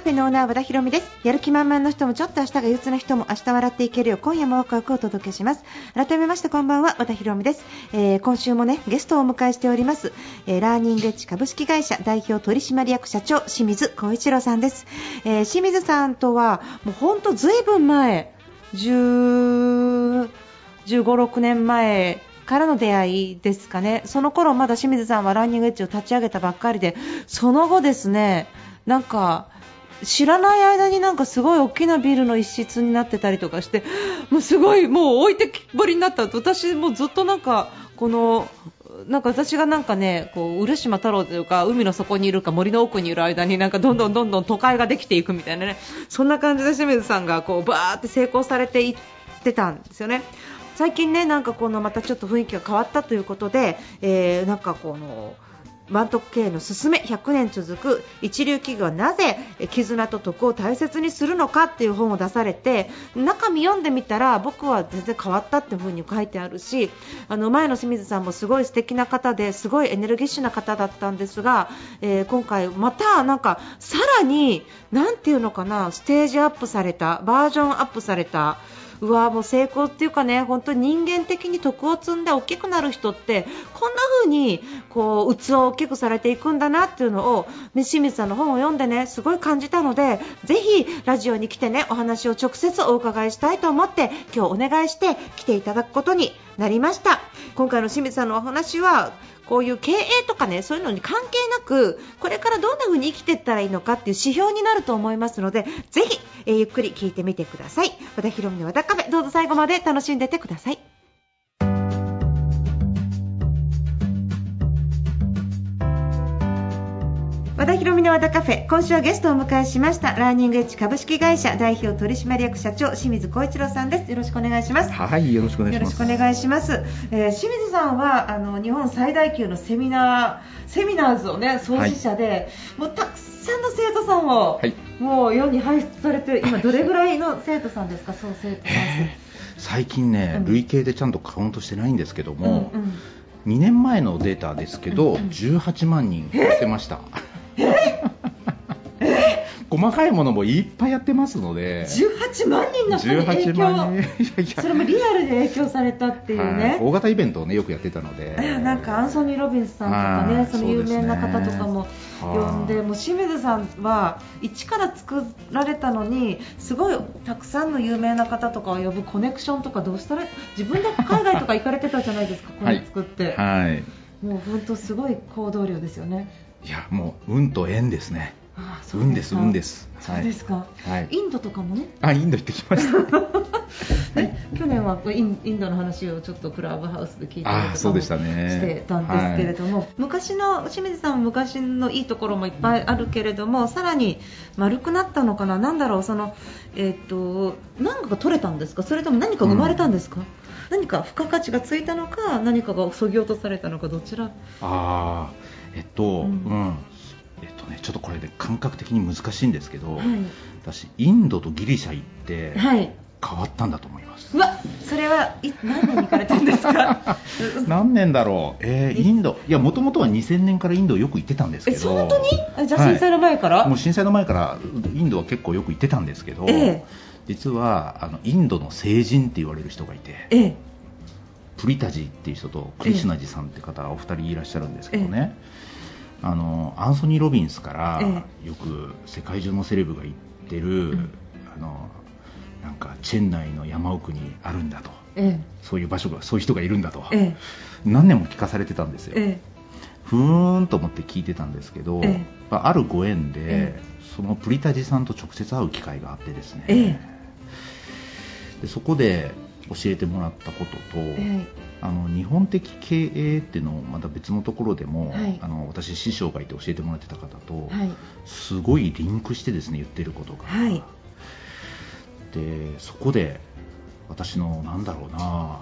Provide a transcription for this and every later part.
カフェのオーナー和田博美です。やる気満々の人もちょっと明日が憂鬱な人も明日笑っていけるよ。う今夜もワクワクをお届けします。改めましてこんばんは和田博美です、えー今週もねゲストをお迎えしております、えーラーニングエッジ株式会社代表取締役社長清水光一郎さんです、えー清水さんとはもう本当ずいぶん前10 15、6年前からの出会いですかね、その頃まだ清水さんはランニングエッジを立ち上げたばっかりで、その後ですね、なんか知らない間になんかすごい大きなビルの一室になってたりとかして、もうすごいもう置いてきぼりになった私もずっとなんかこのなんか私がなんかね、こう漆島太郎というか海の底にいるか森の奥にいる間になんかどんどんどんどん都会ができていくみたいなね、そんな感じで清水さんがこうバーって成功されていってたんですよね。最近ねなんかこのまたちょっと雰囲気が変わったということで、えーなんかこの満徳経営の勧め100年続く一流企業はなぜ絆と徳を大切にするのかっていう本を出されて中身読んでみたら僕は全然変わったっていう風に書いてあるしあの前の清水さんもすごい素敵な方ですごいエネルギッシュな方だったんですが、えー今回またなんかさらになんていうのかなステージアップされたバージョンアップされたうわもう成功っていうかね本当に人間的に徳を積んで大きくなる人ってこんな風にこう器を大きくされていくんだなっていうのを清水さんの本を読んでねすごい感じたのでぜひラジオに来てねお話を直接お伺いしたいと思って今日お願いして来ていただくことになりました。今回の清水さんのお話はこういう経営とかねそういうのに関係なくこれからどんな風に生きていったらいいのかっていう指標になると思いますのでぜひ、えーゆっくり聞いてみてください。和田博美の和田カフェどうぞ最後まで楽しんでてください。和田博美の和田カフェ。今週はゲストをお迎えしましたラーニングエッジ株式会社代表取締役社長清水光一郎さんです。よろしくお願いします。はい、よろしくお願いします。よろしくお願いします。えー清水さんはあの日本最大級のセミナーセミナーズをね創始者で、もうたくさんの生徒さんを、はい。もう世に輩出されて今どれぐらいの生徒さんですか？総生徒最近ね、うん。累計でちゃんとカウントしてないんですけど数。も、うんうん。2年前のデータですけど、うんうん。18万人やってました。細かいものもいっぱいやってますので、18万人の人に影18響万人、それもリアルで影響されたっていうはい。ね。大型イベントをねよくやってたので、なんかアンソニー・ロビンスさんとかね、はいその有名な方とかも呼んで、もう清水さんは一から作られたのに、すごいたくさんの有名な方とかを呼ぶコネクションとかどうしたら、自分で海外とか行かれてたじゃないですか、これ作って、はい、もう本当すごい行動量ですよね。いやもう運と縁ですね。ああ運ですか。運です。そうですか、はい。インドとかもね、あインド行ってきました。ね去年はインインドの話をちょっとクラブハウスで聞いたりとかしてたんですけれども、昔の清水さんも昔のいいところもいっぱいあるけれどもさらに丸くなったのかな、なんだろう？その、えっと何かが取れたんですか？それとも何か生まれたんですか、何か付加価値がついたのか何かがそぎ落とされたのかどちら？ああえっと、ううん。ん、えっとね、ちょっとこれで感覚的に難しいんですけど、はい、私、インドとギリシャ行ってはい、変わったんだと思います。うわそれはい何年に行かれたんですか？何年だろう、えーインド、いや、もともとは2000年からインドよく行ってたんですけえど、本当に？あじゃあ震災の前から、もう震災の前からインドは結構よく行ってたんですけど、ええ。実はあのインドの聖人って言われる人がいて、ええプリタジーっていう人とクリシュナジさんって方がお二人いらっしゃるんですけどね、あのアンソニー・ロビンスからえよく世界中のセレブが行ってる、ん。あのなんかチェン内の山奥にあるんだと。えそういう場所がそういう人がいるんだと、ええ。何年も聞かされてたんですよ、えふーんと思って聞いてたんですけど、ああるご縁で、えそのプリタジさんと直接会う機会があってですね、え。でそこで教えてもらったことと、えあの日本的経営っていうのをまた別のところでも、はい。あの私師匠がいて教えてもらってた方と、はい。すごいリンクしてですね言ってることが、はい。でそこで私のなんだろうな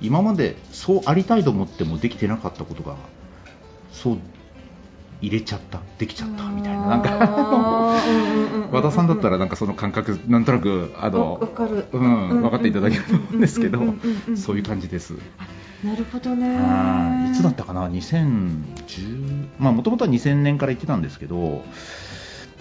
今までそうありたいと思ってもできてなかったことがそう入れちゃったできちゃったみたいななんか。和田さんだったらなんかその感覚なんとなくあのわかる。うん、分かっていただけると思うんですけどそういう感じです。なるほどね。はい。いつだったかな？2010まあもともとは2000年から言ってたんですけど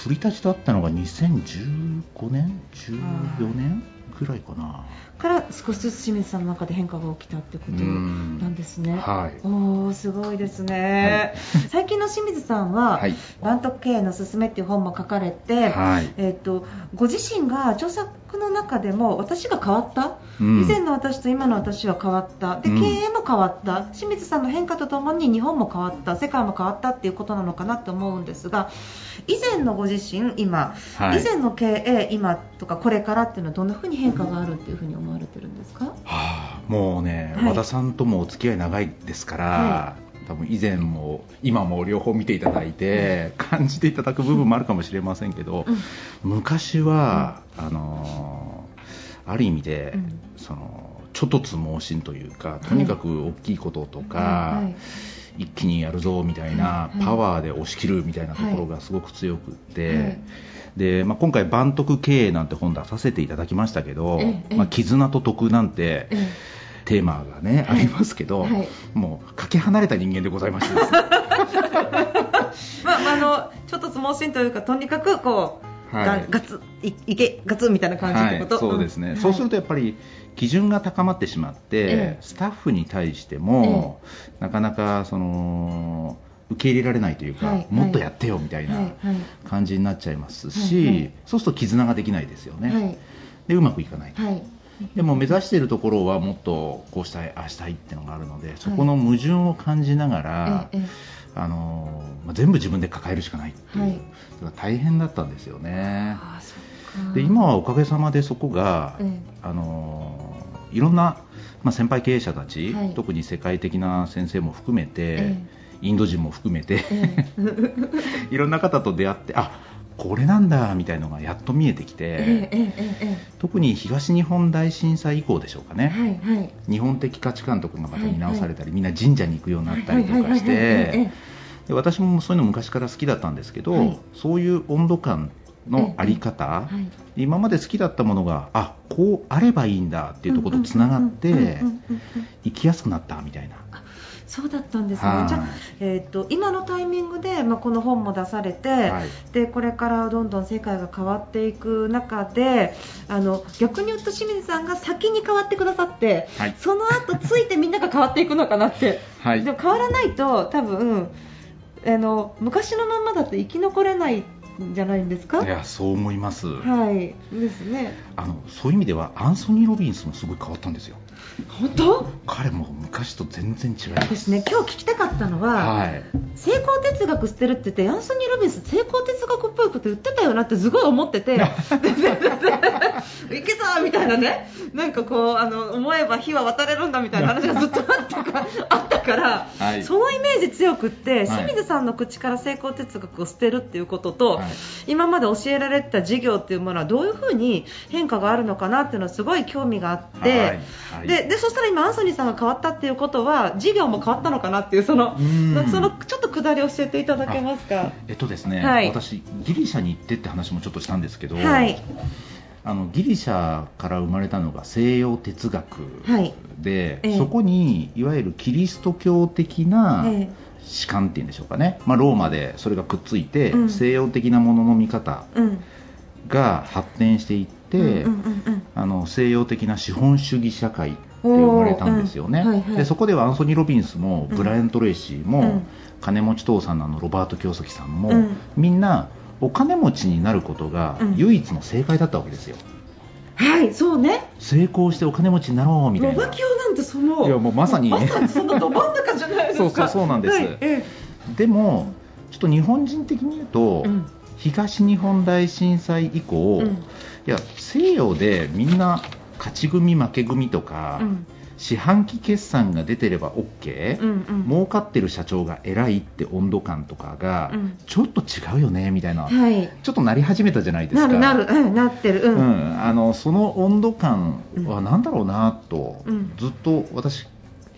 プリタチと会ったのが2015年14年ぐらいかな。から少しずつ清水さんの中で変化が起きたってことうん。なんですね。はい。おーすごいですね、最近の清水さんは、はい。バント経営のすすめっていう本も書かれて、はい。えっとご自身が著作の中でも私が変わった、うん。以前の私と今の私は変わった。でうん。経営も変わった、清水さんの変化とともに日本も変わった。世界も変わったっていうことなのかなと思うんですが以前のご自身今、はい。以前の経営今とかこれからっていうのはどんな風に変化があるっていうふうに思われてるんですか？はあ、もうね、はい。和田さんともお付き合い長いですから、は多分以前も今も両方見ていただいて、感じていただく部分もあるかもしれませんけど、昔は、あのーある意味で、うん。そのちょっとつ盲信というかとにかく大きいこととか、一気にやるぞみたいな、パワーで押し切るみたいなところがすごく強くって、はい。でまあ、今回、万徳経営なんて本出させていただきましたけど、ええ。まあ、絆と徳なんてえテーマがね、はい。ありますけど、はい。もうかけ離れた人間でございましてですねまあ、まあ、あのちょっとつ盲信というかとにかくこう、はい。がガツいいけガツみたいな感じってこと、はい、そうですね、ん。そうするとやっぱり基準が高まってしまって、ええ。スタッフに対しても、なかなかその受け入れられないというか、はい。もっとやってよみたいはい。な感じになっちゃいますし、はい。はい。そうすると絆ができないですよね、はい。でうまくいかない、はい。はいでも目指しているところはもっとこうしたい、ああしたいっていうのがあるので、そこの矛盾を感じながら、ええあのまあ、全部自分で抱えるしかないっていう、はい。大変だったんですよね。で今はおかげさまでそこが、えあのいろんな、まあ、先輩経営者たち、はい。特に世界的な先生も含めて、えインド人も含めて、え。いろんな方と出会ってあこれなんだみたいのがやっと見えてきて、特に東日本大震災以降でしょうかえね、はいはい。日本的価値観とかがまた見直されたり、はいみんな神社に行くようになったりとかしはいはいはいはい。はいてで私もそういうの昔から好きだったんですけど、はい。そういう温度感のあり方、はい。今まで好きだったものがあこうあればいいんだっていうところとつながってうんうんうんうんうん。生きやすくなったみたいな。そうだったんですね、はい。じゃあ、えー、と今のタイミングで、まあ、この本も出されて、はい。でこれからどんどん世界が変わっていく中であの逆に言うと清水さんが先に変わってくださって、はい。その後ついてみんなが変わっていくのかなって、はい。でも変わらないと多分あの昔のまんまだと生き残れないんじゃないんですか？いやそう思います、はい。ですね。あのそういう意味ではアンソニー・ロビンスもすごい変わったんですよ本当？彼も昔と全然違います。ですね。今日聞きたかったのは、はい。成功哲学捨てるって言ってアンソニー・ロビンス成功哲学っぽいこと言ってたよなってすごい思ってて いけたみたいなね。なんかこうあの思えば火は渡れるんだみたいな話がずっとあったかあったから、はい。そのイメージ強くって、はい。清水さんの口から成功哲学を捨てるっていうことと、はい。今まで教えられてた授業っていうものはどういうふうに変化があるのかなっていうのはすごい興味があって。はいはい。ででそしたら今、アンソニーさんが変わったっていうことは授業も変わったのかなっていうそのそのちょっと下り教えていただけますか？えっとですね、はい。私ギリシャに行ってって話もちょっとしたんですけど、はい。あのギリシャから生まれたのが西洋哲学はい。で、ええ。そこにいわゆるキリスト教的なえ主観っていうんでしょうかね、まあ、ローマでそれがくっついて、うん。西洋的なものの見方が発展していっあの西洋的な資本主義社会って生まれたんですよね、うんはいはい。でそこではアンソニー・ロビンスもうん。ブライアン・トレイシーも、うん。金持ち父さんのロバート清崎さんも、うん。みんなお金持ちになることがうん。唯一の正解だったわけですよ。はいそうね。成功してお金持ちになろうみたいな。ロバキオなんてそのいやもうまさに。まさにそのど真ん中じゃないですか。そうそうそうなんです。はいえでもちょっと日本人的に言うと、東日本大震災以降、うんいや西洋でみんな勝ち組負け組とか、うん。四半期決算が出てれば OK、うんうん。儲かってる社長が偉いって温度感とかが、うん。ちょっと違うよねみたいな、はい。ちょっとなり始めたじゃないですか。なるなる。うんなってる。ううん。ん、あのその温度感は何だろうなと、うん。ずっと私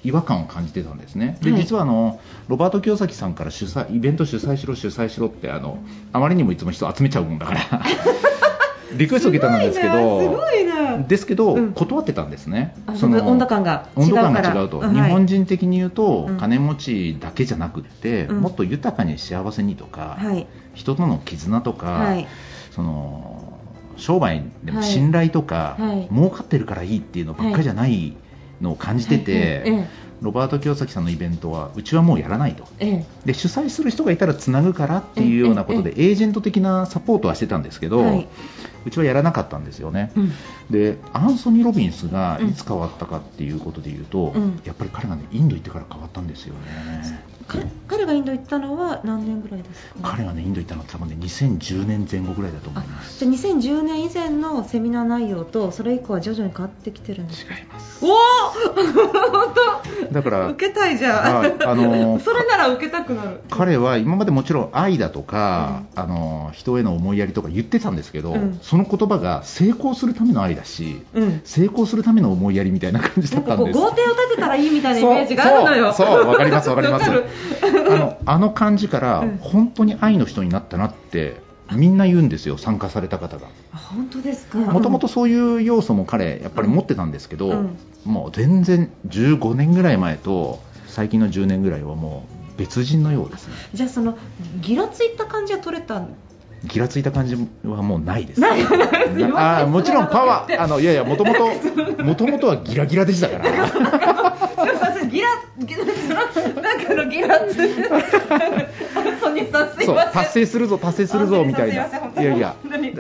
違和感を感じてたんですね。で、はい。実はあのロバート清崎さんから主催イベント主催しろ主催しろってあのあまりにもいつも人集めちゃうもんだから リクエスト受けたんですけどすごいな。ですけど、うん断ってたんですね。あその温度感が。違う温度感が違うと、うん日本人的に言うと、うん。金持ちだけじゃなくって、うん。もっと豊かに幸せにとか、はい。人との絆とか、はい。その商売でもはい。信頼とか、はい。儲かってるからいいっていうのばっかりじゃないのを感じてて、はい。はいロバート清崎さんのイベントはうちはもうやらないと。ええ。えで主催する人がいたらつなぐからっていうようなことで、エージェント的なサポートはしてたんですけど、えはい。うちはやらなかったんですよね。うん。でアンソニー・ロビンスがいつ変わったかっていうことで言うと、うん。やっぱり彼がねインド行ってから変わったんですよね。か。彼がインド行ったのは何年ぐらいですか？彼がねインド行ったのは多分ね2010年前後ぐらいだと思あいます。じゃあ2010年以前のセミナー内容とそれ以降は徐々に変わってきてるんですか？違います。おお 本だから当受けたいじゃん、はいあのー それなら受けたくなる。彼は今までもちろん愛だとか、あの人への思いやりとか言ってたんですけど、うん。その言葉が成功するための愛だしうん。成功するための思いやりみたいな感じだったんです。豪邸を建てたらいいみたいなイメージがあるのよ。そうわかりますわかります。あのあの感じから、うん。本当に愛の人になったなってみんな言うんですよ参加された方が。あ本当ですか。もともとそういう要素も彼やっぱり持ってたんですけど、うんもう全然15年ぐらい前と最近の10年ぐらいはもう別人のようですね。じゃあそのギラついた感じは取れたん？ギラついた感じはもうないです。あーもちろんパワー、あのいやいや、もともと、もともとはギラギラでしたから。ギラギラなんかのギラつ。そう達成するぞ、達成するぞみたいな。いやいや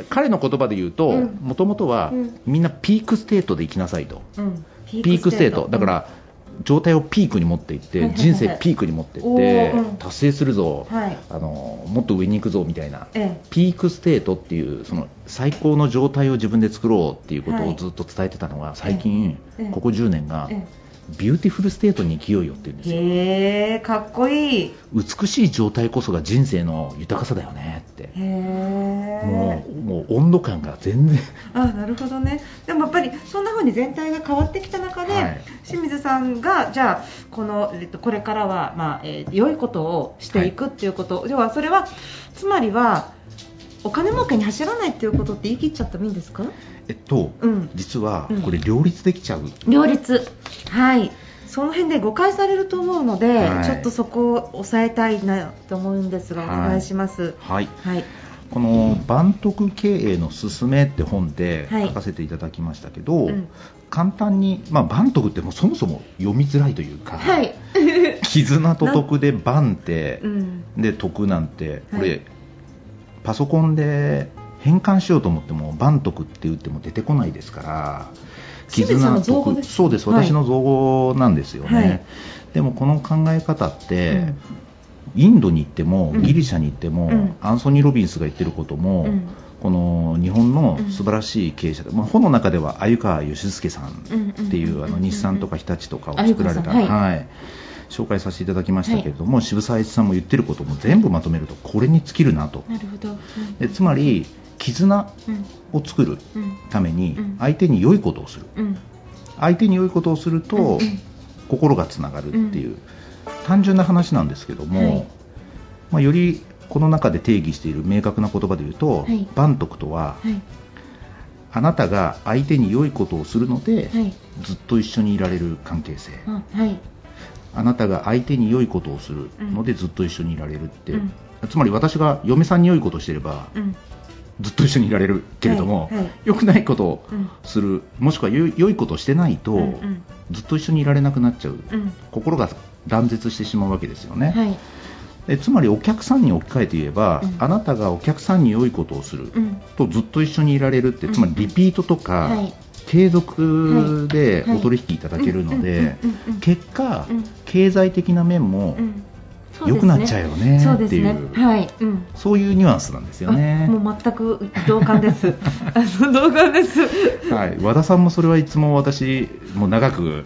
彼の言葉で言うと、うん。もともとはうん。みんな peak state で生きなさいと。うん peak state。だから、状態をピークに持っていって、人生ピークに持っていって達成するぞ、はい。あの、もっと上に行くぞみたいな。ええ。 peak state っていうその最高の状態を自分で作ろうっていうことはい。をずっと伝えてたのが最近、ええ。ここ10年がえ beautiful state に生きようよって言うんですよ。へえかっこいい。美しい状態こそが人生の豊かさだよねって。へえもうもう温度感が全然。あなるほどね。でもやっぱりそんな風に全体が変わってきた中で、はい。清水さんがじゃあこの、えっと、これからは、まあえー良いことをしていくっていうこと、要はそれはつまりはお金儲けに走らないっていうことって言い切っちゃってもいいんですか？えっと、うん。実はうん。これ両立できちゃう、両立。はい。その辺で誤解されると思うので、はい。ちょっとそこを抑えたいなと思うんですが、はい。お願いします。はい。はい。この「万徳経営のすすめ」って本ではい。書かせていただきましたけど、うん。簡単に、まあ、万徳ってもうそもそも読みづらいというか、はい。絆と徳で万ってう、ん。で徳なんてこれ、はい。パソコンで変換しようと思っても万徳って打っても出てこないですから清水さんの造語で。すそうですはい。私の造語なんですよね、はい。でもこの考え方って、うん。インドに行ってもうん。ギリシャに行っても、うん。アンソニー・ロビンスが言ってることも、うん。この日本の素晴らしい経営者で、まあ、本の中では鮎川義介さんっていうあの日産とか日立とかを作られた、鮎川さんはい紹介させていただきましたけれども、渋沢栄一さんも言ってることも全部まとめるとこれに尽きるなと。なるほど、うん。でつまり絆うん。を作るうん。ためにうん。相手に良いことをする。うん。相手に良いことをすると、心がつながるっていう、単純な話なんですけども、はい。まあ、よりこの中で定義している明確な言葉で言うと、はい。万徳とは、はい。あなたが相手に良いことをするので、はい。ずっと一緒にいられる関係性あなたが相手に良いことをするのでずっと一緒にいられるって、うん。つまり私が嫁さんに良いことをしてればうん。ずっと一緒にいられるけれども、はいはい。良くないことをうん。するもしくは良いことをしてないと、うんうん。ずっと一緒にいられなくなっちゃう、うん。心が断絶してしまうわけですよね、はい。でつまりお客さんに置き換えて言えば、うん。あなたがお客さんに良いことをするうん。とずっと一緒にいられるって、うんつまりリピートとか、はい継続ではい。お取引いただけるので結果、うん。経済的な面もうん。良くなっちゃうよねっていう。ね。はい。うん。そういうニュアンスなんですよね。あ。もう全く同感です。同感です。はい、和田さんもそれはいつも私、もう長く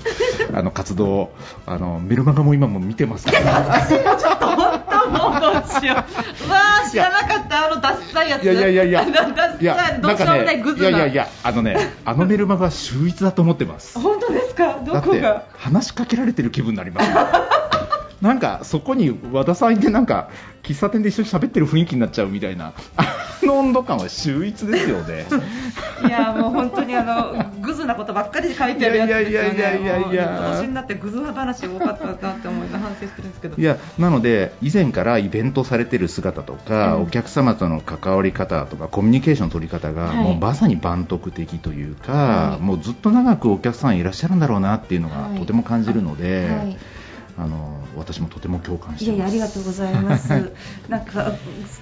あの活動あの、メルマガも今も見てますから、どうしよう。う わあ知らなかったあのダッサいやつ。いやいやいやいや、ダッサいどうしようもないグズな。いやいやいや、あのね、あのメルマガは秀逸だと思ってます。本当ですか？どこが？話しかけられてる気分になりますよ なんかそこに和田さんいてなんか喫茶店で一緒に喋ってる雰囲気になっちゃうみたいなあの温度感は秀逸ですよね。いやもう本当にあのグズなことばっかり書いてるやつですよね。いやいやいやいや年になってグズ話多かったなって思いな反省してるんですけど。いやなので以前からイベントされてる姿とか、うん。お客様との関わり方とかコミュニケーションの取り方が、はい。もうまさに万徳的というか、はい。もうずっと長くお客さんいらっしゃるんだろうなっていうのがはい。とても感じるので、はいあの私もとても共感しいやいや。ありがとうございます。なんか、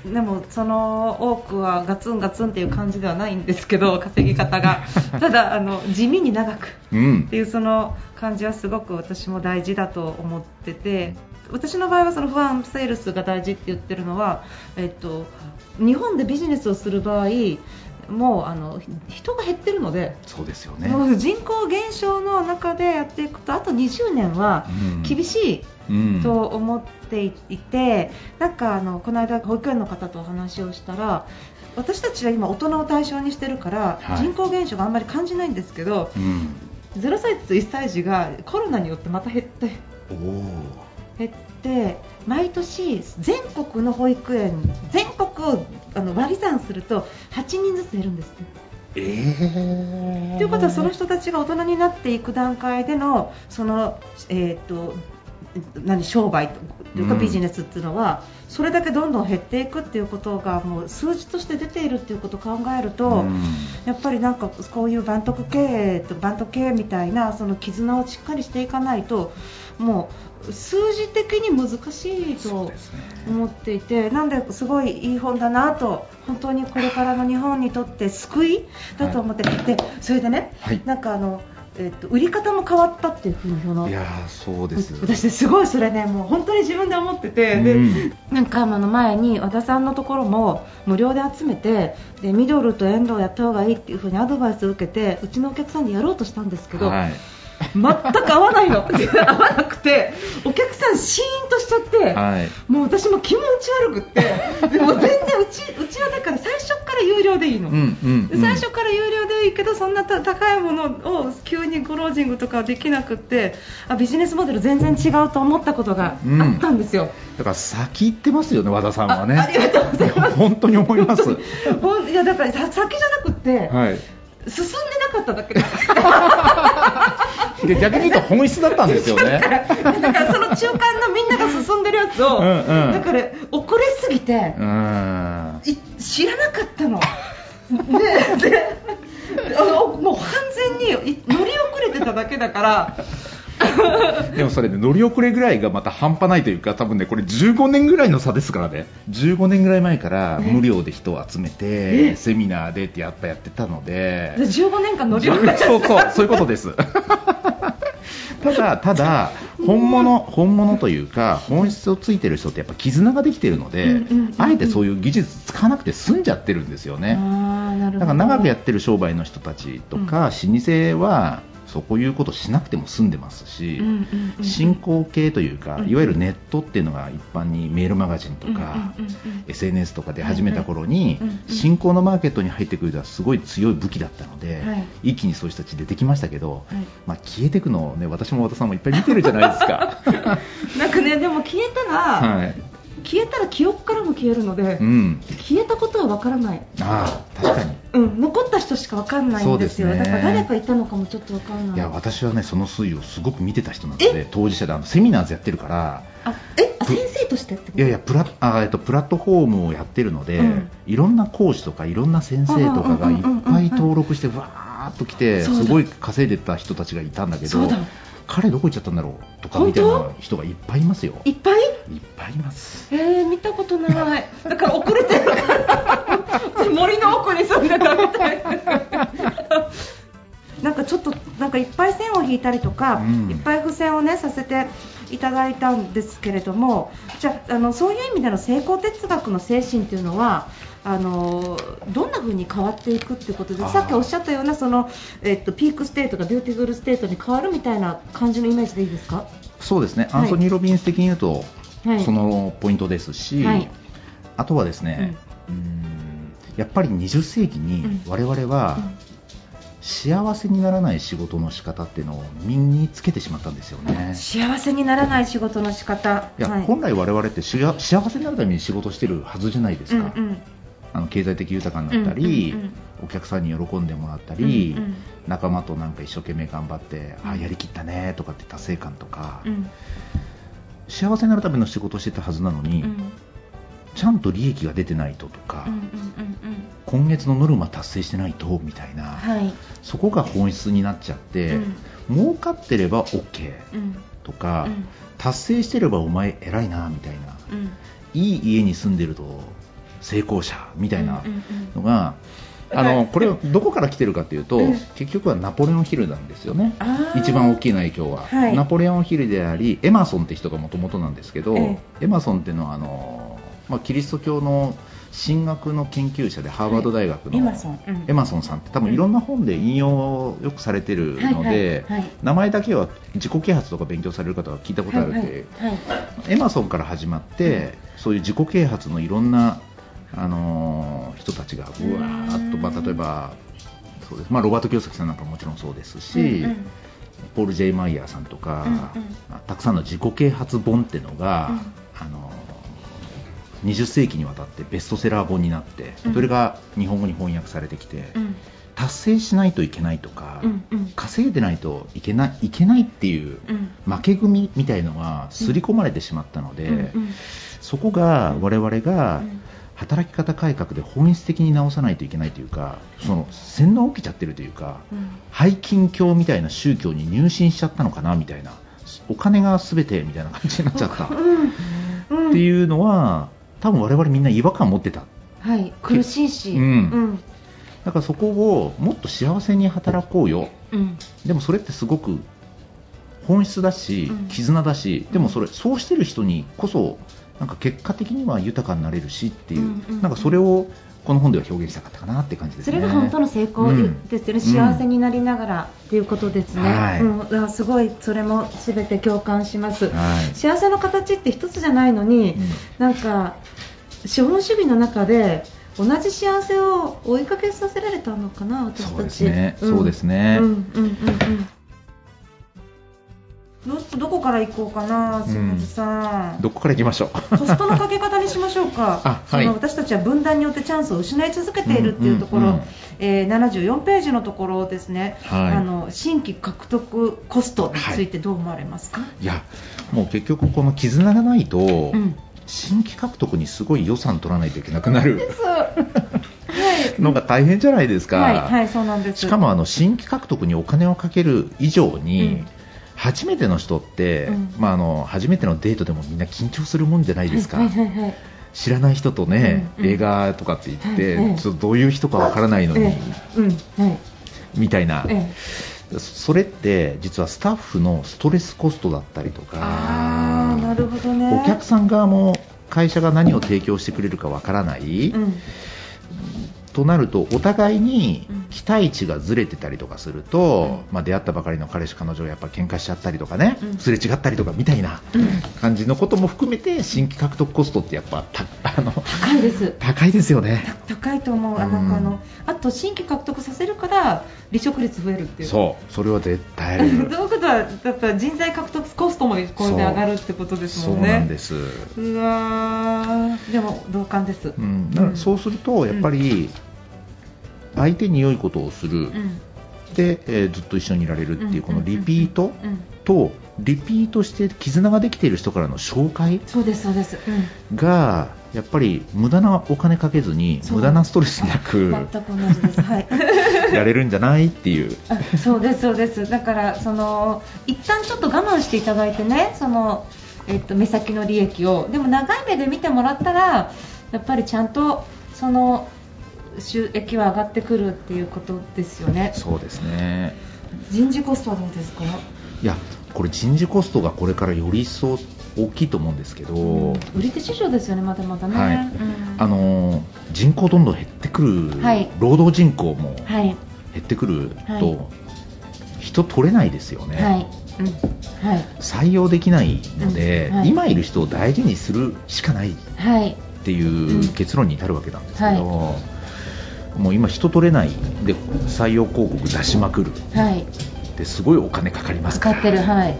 でも、その多くはガツンガツンっていう感じではないんですけど、稼ぎ方が。ただ、あの、地味に長くうんっていうその感じはすごく私も大事だと思ってて。私の場合はその不安セールスが大事って言ってるのは、えっと、日本でビジネスをする場合もうあの人が減ってるので、そうですよね。人口減少の中でやっていくとあと20年はうん。厳しいうんと思っていて、なんかあのこの間、保育園の方とお話をしたら私たちは今、大人を対象にしてるから、はい。人口減少があんまり感じないんですけどうん。0歳と1歳児がコロナによってまた減っておー減って毎年、全国の保育園全国をあの割り算すると8人ずつ減るんです。えー。ということはその人たちが大人になっていく段階でのその、えー、と何商売というかうん。ビジネスっていうのは、それだけどんどん減っていくっていうことがもう数字として出ているっていうことを考えると、うん。やっぱりなんかこういうバントク経営とバント経営みたいなその絆をしっかりしていかないともう数字的に難しいと思っていてなんですごいいい本だなと本当にこれからの日本にとって救いだと思って、でそれでね、はい。なんかあの、えっと売り方も変わったっていうふうにその。いやーそうです。私すごいそれねもう本当に自分で思ってて、でうん。なんかあの前に和田さんのところも無料で集めてでミドルとエンドをやった方がいいっていう風にアドバイスを受けてうちのお客さんにやろうとしたんですけど、はい全く合わないの。合わなくてお客さんシーンとしちゃって、はい。もう私も気持ち悪くってでも全然うちうちはだから最初から有料でいいの。うんうんで最初から有料でいいけどそんなた高いものを急にクロージングとかできなくってあビジネスモデル全然違うと思ったことがあったんですよ。だから先行ってますよね和田さんはね。あありがとうございます。本当に思います。いやだからさ先じゃなくって、はい進んでなかっただけですで逆に言うと本質だったんですよね だからその中間のみんなが進んでるやつを、うんうんだから遅れすぎて知らなかったの。でであのもう完全にい乗り遅れてただけだから。でもそれね乗り遅れぐらいがまた半端ないというか多分ねこれ15年ぐらいの差ですからね。15年ぐらい前から無料で人を集めてセミナーでってやっぱやってたので。で15年間乗り遅れ。て そうそうそういうことです。ただただ本物本物というか本質をついてる人ってやっぱ絆ができてるので、あえてそういう技術使わなくて済んじゃってるんですよね。だから長くやってる商売の人たちとか、老舗はそういうことしなくても済んでますし、進行形というか、うん。いわゆるネットっていうのが一般にメールマガジンとか、SNS とかで始めた頃に、うんうん新興のマーケットに入ってくるのはすごい強い武器だったので、はい。一気にそういう人たち出てきましたけど、はい。まあ、消えていくのを、ね、私も和田さんもいっぱい見てるじゃないですか。なんかねでも消えたら、はい消えたら記憶からも消えるので、うん、消えたことはわからない、ああ確かに。うん、残った人しかわかんないんですよ。ね。だから誰かいたのかもちょっとわかんない。いや私はねその推移をすごく見てた人なので当事者であのセミナーズやってるからあえ？あ先生としてってこと？いやいやプラあ、えっと、プラットフォームをやってるので、うん。いろんな講師とかいろんな先生とかがいっぱい登録してわーっと来てすごい稼いでた人たちがいたんだけどそうだ彼どこ行っちゃったんだろう？とかみたいな人がいっぱいいますよ。いっぱい？いっぱいいます。えー、見たことない。だから遅れてる。から森の奥に住んでたみたいな。んかちょっとなんかいっぱい線を引いたりとか、うん。いっぱい付箋をねさせていただいたんですけれどもじゃああのそういう意味での成功哲学の精神っていうのはあのどんな風に変わっていくっていうことでさっきおっしゃったようなその、えっと、 peak state が beautiful state に変わるみたいな感じのイメージでいいですか？そうですね、はい。アンソニー・ロビンス的に言うと、はい。そのポイントですし、はい。あとはですね、うーんやっぱり20世紀に我々は、幸せにならない仕事の仕方っていうのを身につけてしまったんですよね。幸せにならない仕事の仕方。いや、はい。本来我々って幸せになるために仕事してるはずじゃないですか、うんうんあの経済的豊かになったり、うんうんうんお客さんに喜んでもらったり、うんうん。仲間となんか一生懸命頑張って、あうん。やりきったねとかって達成感とか、うん。幸せになるための仕事をしてたはずなのに、うん。ちゃんと利益が出てないととか、うんうんうん今月のノルマ達成してないとみたいな、はい。そこが本質になっちゃって、うん。儲かってれば OK うん。とか、うん。達成してればお前偉いなみたいな、うん。いい家に住んでると成功者みたいなのが、あのこれをどこから来てるかというと、うん。結局はナポレオンヒルなんですよね。一番大きな影響は、はい。ナポレオンヒルでありエマソンって人がもともとなんですけど、えエマソンっていうのはあの、まあ、キリスト教の神学の研究者でハーバード大学の、エマソン。うん。エマソンさんって多分いろんな本で引用をよくされてるので、名前だけは自己啓発とか勉強される方は聞いたことあるんで、エマソンから始まって、そういう自己啓発のいろんな、あのー人たちがうわーっと、まあ、例えばそうです、まあ、ロバート清崎さんなんかももちろんそうですし、うんうん。ポール・ジェイ・マイヤーさんとか、うんうん。まあたくさんの自己啓発本っていうのが、あのー20世紀にわたってベストセラー本になって、うん。それが日本語に翻訳されてきて、うん。達成しないといけないとか、うんうん。稼いでないといけないいけないっていううん。負け組みたいのが刷り込まれてしまったので、うんうん。そこが我々がうん働き方改革で本質的に直さないといけないというか、その洗脳起きちゃってるというか、うん。背金教みたいな宗教に入信しちゃったのかなみたいな、お金が全てみたいな感じになっちゃった。っ うん。うん。ていうのは、多分我々みんな違和感持ってた。はい。苦しいし。うん。うん。だからそこをもっと幸せに働こうよ。うん。でもそれってすごく本質だしうん、絆だし、でもそれ、そうしてる人にこそ、なんか結果的には豊かになれるしっていう、うんうんなんかそれをこの本では表現したかったかなって感じですね。それが本当の成功うんですよね、幸せになりながらっていうことですね、はい。うん、すごいそれもすべて共感します、はい。幸せの形って一つじゃないのに、うん。なんか資本主義の中で同じ幸せを追いかけさせられたのかな、私たち。そうですね。んそうですね。うん。うん。うん。うんどどこから行こうかな、清水さん。どこから行きましょう？コストのかけ方にしましょうか。はい。の私たちは分断によってチャンスを失い続けているっていうところ、うんうんうん。えー74ページのところですね、はい。あの新規獲得コストについてどう思われますか、いや、もう結局、この絆がないと、うん。新規獲得にすごい予算取らないといけなくなる。そうはい。のが大変じゃないですか。はい、はい、そうなんです。しかもあの新規獲得にお金をかける以上に、うん初めての人って、うん。まあ、あの初めてのデートでもみんな緊張するもんじゃないですか、はいはいはいはい。知らない人とね、うんうん。映画とかって言って、はいはい。ちょっとどういう人かわからないのに、はい。みたいな、ええ。それって実はスタッフのストレスコストだったりとかあーなるほどね。お客さん側も会社が何を提供してくれるかわからない、うんとなるとお互いにうん。期待値がずれてたりとかすると、うまあ、出会ったばかりの彼氏彼女がやっぱ喧嘩しちゃったりとかね、うん。すれ違ったりとかみたいなうん。感じのことも含めて新規獲得コストってやっぱた あの高いです。高いですよね。た高いと思う、あなんかあのあと新規獲得させるから離職率増えるっていう。そう。それは絶対ある。どういうことはだから人材獲得コストもこれで上がるってことですそうもんね。なんです、うわー。でも同感です。うん、だからそうするとやっぱり相手に良いことをする、うん。で、えーずっと一緒にいられるっていうこのリピートうん。とリピートして絆ができている人からの紹介。そうですそうです、うん。がやっぱり無駄なお金かけずに無駄なストレスなく全く同じです。はい。やれるんじゃないっていう。あそうですそうです。だからその一旦ちょっと我慢していただいてねそのえっと目先の利益を。でも長い目で見てもらったらやっぱりちゃんとその収益は上がってくるっていうことですよね。そうですね。人事コストはどうですか？いやこれ人事コストがこれからより一層大きいと思うんですけど、売り手市場ですよねまだまだね、はい。うん。あの人口どんどん減ってくる、はい。労働人口もはい。減ってくると、はい。人取れないですよね、はい、うん、はい。採用できないので、今いる人を大事にするしかないっはい。ていう結論に至るわけなんですけど、もう今人取れないで採用広告出しまくる。はい。ですごいお金かかりますから。かかってるはい。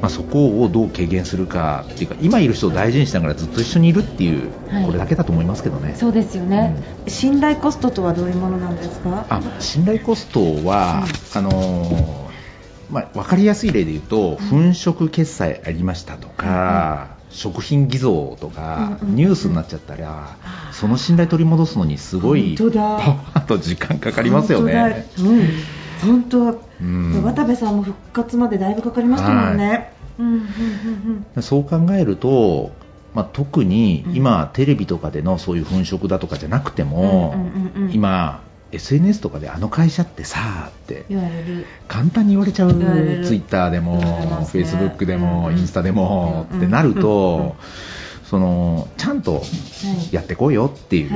まあ、そこをどう軽減するかっていうか今いる人を大事にしながらずっと一緒にいるっていう、はい。これだけだと思いますけどね。そうですよね、信頼コストとはどういうものなんですか？あ信頼コストは、あのーまあ、分かりやすい例で言うと、粉飾決済ありましたとか、食品偽造とか、ニュースになっちゃったら、その信頼取り戻すのにすごいパワーと時間かかりますよね。本当渡部さんも復活までだいぶかかりましたもんね、そう考えると、まあ、特に今、テレビとかでのそういう粉飾だとかじゃなくても、今、SNS とかであの会社ってさーって簡単に言われちゃう、ツイッターでも、フェイスブックでも、インスタでも、ってなると、そのちゃんとやってこいよっていう、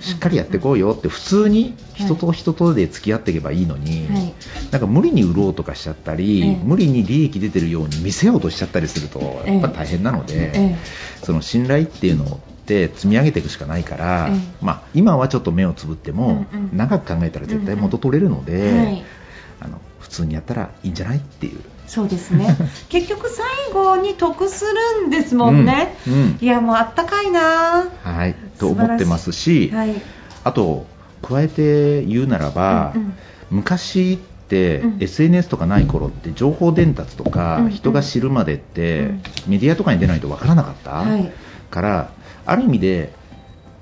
しっかりやってこうよって、普通に人と人とで付き合っていけばいいのに、はい。なんか無理に売ろうとかしちゃったり、ええ。無理に利益出てるように見せようとしちゃったりすると、やっぱ大変なので、ええ。その信頼っていうのって積み上げていくしかないから、ええまあ、今はちょっと目をつぶっても、長く考えたら絶対元取れるので、はい。あの普通にやったらいいんじゃないっていう。そうですね。結局最後に得するんですもんね、うん。うん。いやもうあったかいな。はい、と思ってますし、はい。あと加えて言うならば、うんうん。昔って、うん。SNS とかない頃って情報伝達とか、人が知るまでって、うん。メディアとかに出ないとわからなかった、はい。からある意味で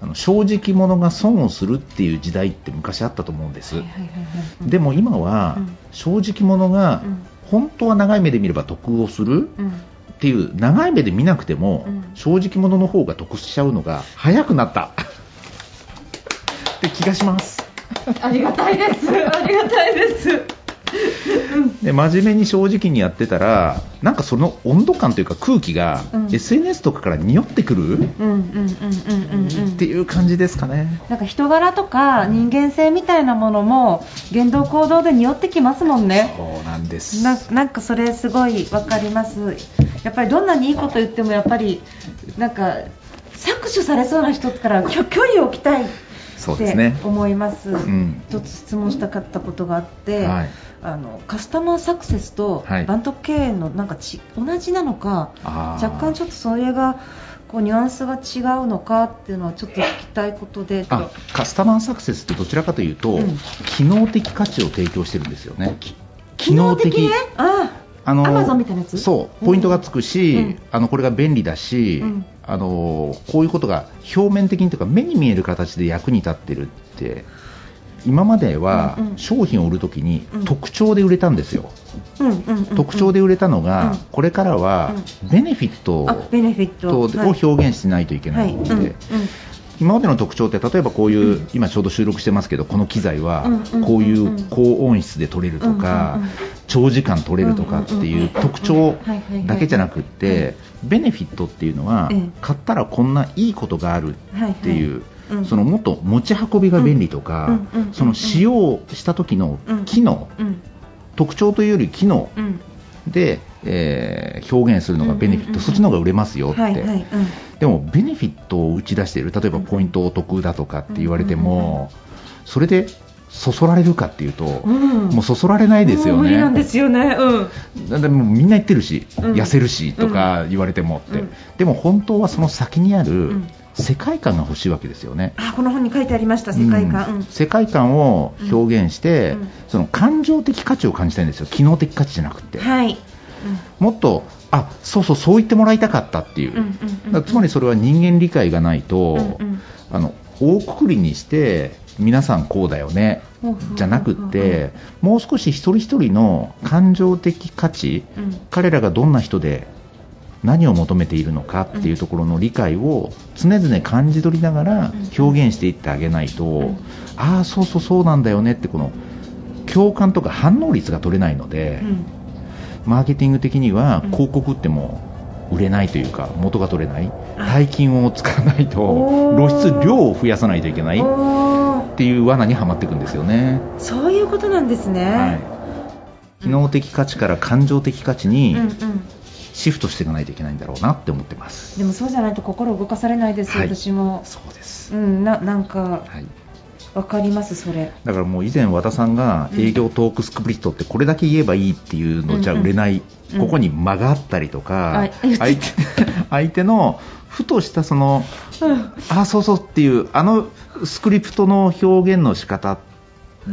あの正直者が損をするっていう時代って昔あったと思うんです、でも今は、うん。正直者がうん。本当は長い目で見れば得をする、うん。っていう長い目で見なくても、うん。正直者の方が得しちゃうのが早くなった。って気がします。ありがたいです。ありがたいですで真面目に正直にやってたらなんかその温度感というか空気が、うん。SNS とかから匂ってくる、っていう感じですかね。なんか人柄とか人間性みたいなものも言動行動で匂ってきますもんね。そうなんです。ななんかそれすごいわかります。やっぱりどんなにいいこと言ってもやっぱりなんか搾取されそうな人から距距離を置きたいそうですね。思います。ん。一つ質問したかったことがあって、はい。あのカスタマーサクセスとはい。バント経営のなんかち同じなのか若干ちょっとそれがこうニュアンスが違うのかっていうのはちょっと聞きたいことであカスタマーサクセスってどちらかというと、うん。機能的価値を提供してるんですよね。機能的ねああの Amazon みたいなやつ？そうポイントがつくし、うん。あのこれが便利だし、うん。あのこういうことが表面的にというか目に見える形で役に立ってるって今までは商品を売るときにうん。特徴で売れたんですよ、特徴で売れたのが、うん。これからはベネフィットを表現しないといけはないい。ので、今までの特徴って例えばこういう、今ちょうど収録してますけどこの機材はうんうんうんうん。こういう高音質で撮れるとか、うんうんうん。長時間撮れるとかっていう特徴だけじゃなくっはいてベネフィットっていうのはええ。買ったらこんないいことがあるっていう、そのもっと持ち運びが便利とか、うんうんうんうん。その使用した時の機能、うん。特徴というより機能うん。で、えー表現するのがベネフィット、うん。うんうんうんそっちの方が売れますよって、はいはいうん。でもベネフィットを打ち出している例えばポイントお得だとかって言われても、それでそそられるかっていうと、うん。もうそそられないですよもう無理なんでね。すよね。うん。だってもうみんな言ってるし、うん。痩せるしとか言われてもって、うん。でも本当はその先にあるん。世界観が欲しいわけですよね。あこの本に書いてありました世界観、うん。世界観を表現して、うん。その感情的価値を感じたいんですよ、機能的価値じゃなくて、はい、もっと、あそうそう、そう言ってもらいたかったっていう、つまりそれは人間理解がないと、うんうん。あの大くくりにして、皆さんこうだよねじゃなくって、もう少し一人一人の感情的価値、うん。彼らがどんな人で何を求めているのかっていうところの理解を常々感じ取りながら表現していってあげないと、ん。ああ、そうそうそうなんだよねってこの共感とか反応率が取れないので、うんマーケティング的にはうん。広告っても売れないというか元が取れない。あ。大金を使わないと露出量を増やさないといけない。っていう罠にはまっていくんですよね。そういうことなんですね、はい。機能的価値から感情的価値にうんうん。シフトしていかないといけないんだろうなって思ってます。でもそうじゃないと心動かされないですよ、はい。私も。そうです。うんななんかはい。わかりますそれ。だからもう以前和田さんが営業トークスクリプトってこれだけ言えばいいっていうのじゃ売れない、うんここに間があったりとか、はい。相手 相手のふとしたそのうん。あそうそうっていうあのスクリプトの表現の仕方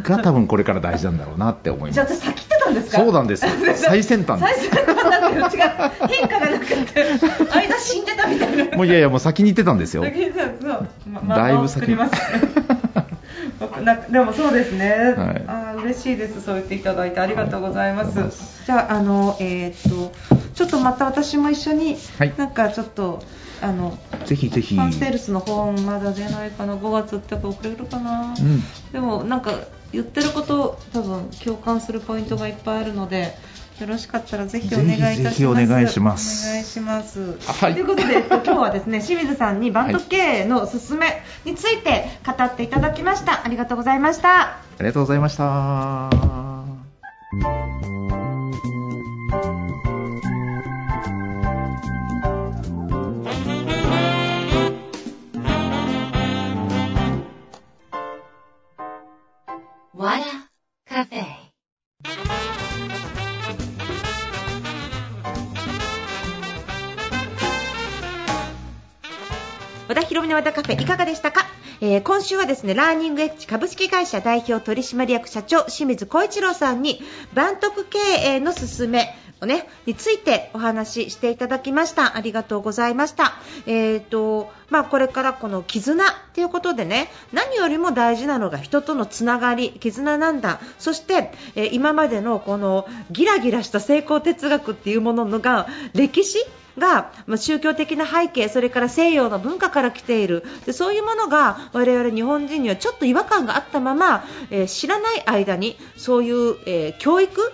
が多分これから大事なんだろうなって思います。じゃあ私先ってたんですか？そうなんです 最先端最です。初だけど違う変化がなくて。間死んでたみたいな。もういやいやもう先に行ってたんですよ。先にそうまだいぶ先 なでもそうですね、はい。あー嬉しいです。そう言っていただいてありがとうございます、はい。じゃああのえーっとちょっとまた私も一緒に、はい。なんかちょっとあのぜひぜひ。ファンセールスの本まだ出ないかな？5月って遅れるかな、うん。でもなんか言ってること多分共感するポイントがいっぱいあるのでよろしかったらぜひお願いいたします。ぜひお願いしますお願いします。はいということで、えっと今日はですね、清水さんにバンド経営のすすめについて語っていただきました。ありがとうございました。ありがとうございました。和田カフェいかがでしたか、えー今週はですねラーニングエッジ株式会社代表取締役社長清水小一郎さんに万徳経営の勧めをねについてお話ししていただきました。ありがとうございました。えーとまあこれからこの絆ということでね何よりも大事なのが人とのつながり絆なんだ。そして、えー今までのこのギラギラした成功哲学っていうもののが歴史がまあ宗教的な背景それから西洋の文化から来ている。でそういうものが我々日本人にはちょっと違和感があったまま、えー知らない間にそういう、えー教育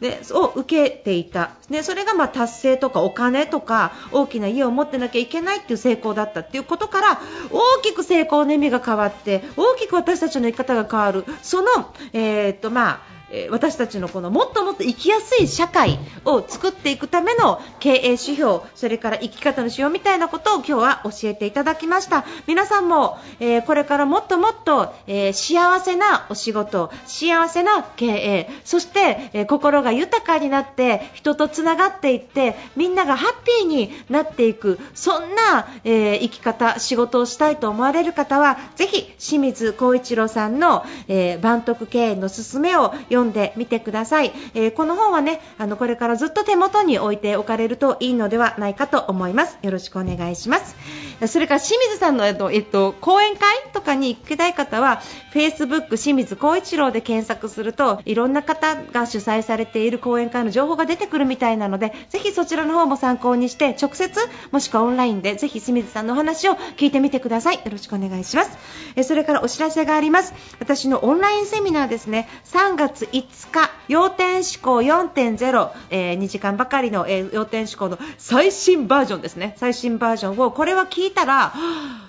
ね、を受けていた、ね、それがま達成とかお金とか大きな家を持ってなきゃいけないっていう成功だった。っていうことから大きく成功の意味が変わって大きく私たちの生き方が変わる。その、えーっとまあえ私たちのこのもっともっと生きやすい社会を作っていくための経営指標それから生き方の指標みたいなことを今日は教えていただきました。皆さんも、えこれからもっともっと、え幸せなお仕事幸せな経営そして、え心が豊かになって人とつながっていってみんながハッピーになっていくそんな、え生き方仕事をしたいと思われる方はぜひ清水光一郎さんの、えー、万徳経営のすすめを読読んでみてください、えーこの本はねあのこれからずっと手元に置いておかれるといいのではないかと思います。よろしくお願いします。それから清水さんの、えっとえっと、講演会とかに行きたい方は Facebook 清水光一郎で検索するといろんな方が主催されている講演会の情報が出てくるみたいなのでぜひそちらの方も参考にして直接もしくはオンラインでぜひ清水さんのお話を聞いてみてください。よろしくお願いします。えそれからお知らせがあります。私のオンラインセミナーですね。3月5日要点思考4.0、えー2時間ばかりの、えー要点思考の最新バージョンですね。最新バージョンをこれは聞いたらはぁは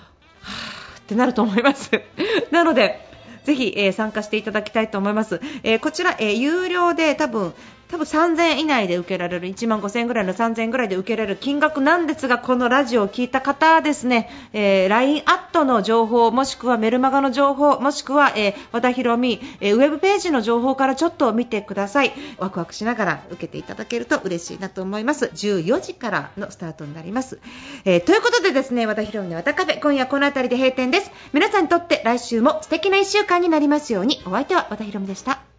ぁってなると思います なのでぜひ、えー参加していただきたいと思います。えーこちら、えー有料で多分多分3000円以内で受けられる1万5000円ぐらいの3000円ぐらいで受けられる金額なんですがこのラジオを聞いた方ですね、えー LINE アットの情報もしくはメルマガの情報もしくは、えー和田博美、えーウェブページの情報からちょっと見てください。ワクワクしながら受けていただけると嬉しいなと思います。14時からのスタートになります、えーということでですね和田博美の和田カフェ今夜この辺りで閉店です。皆さんにとって来週も素敵な1週間になりますように。お相手は和田博美でした。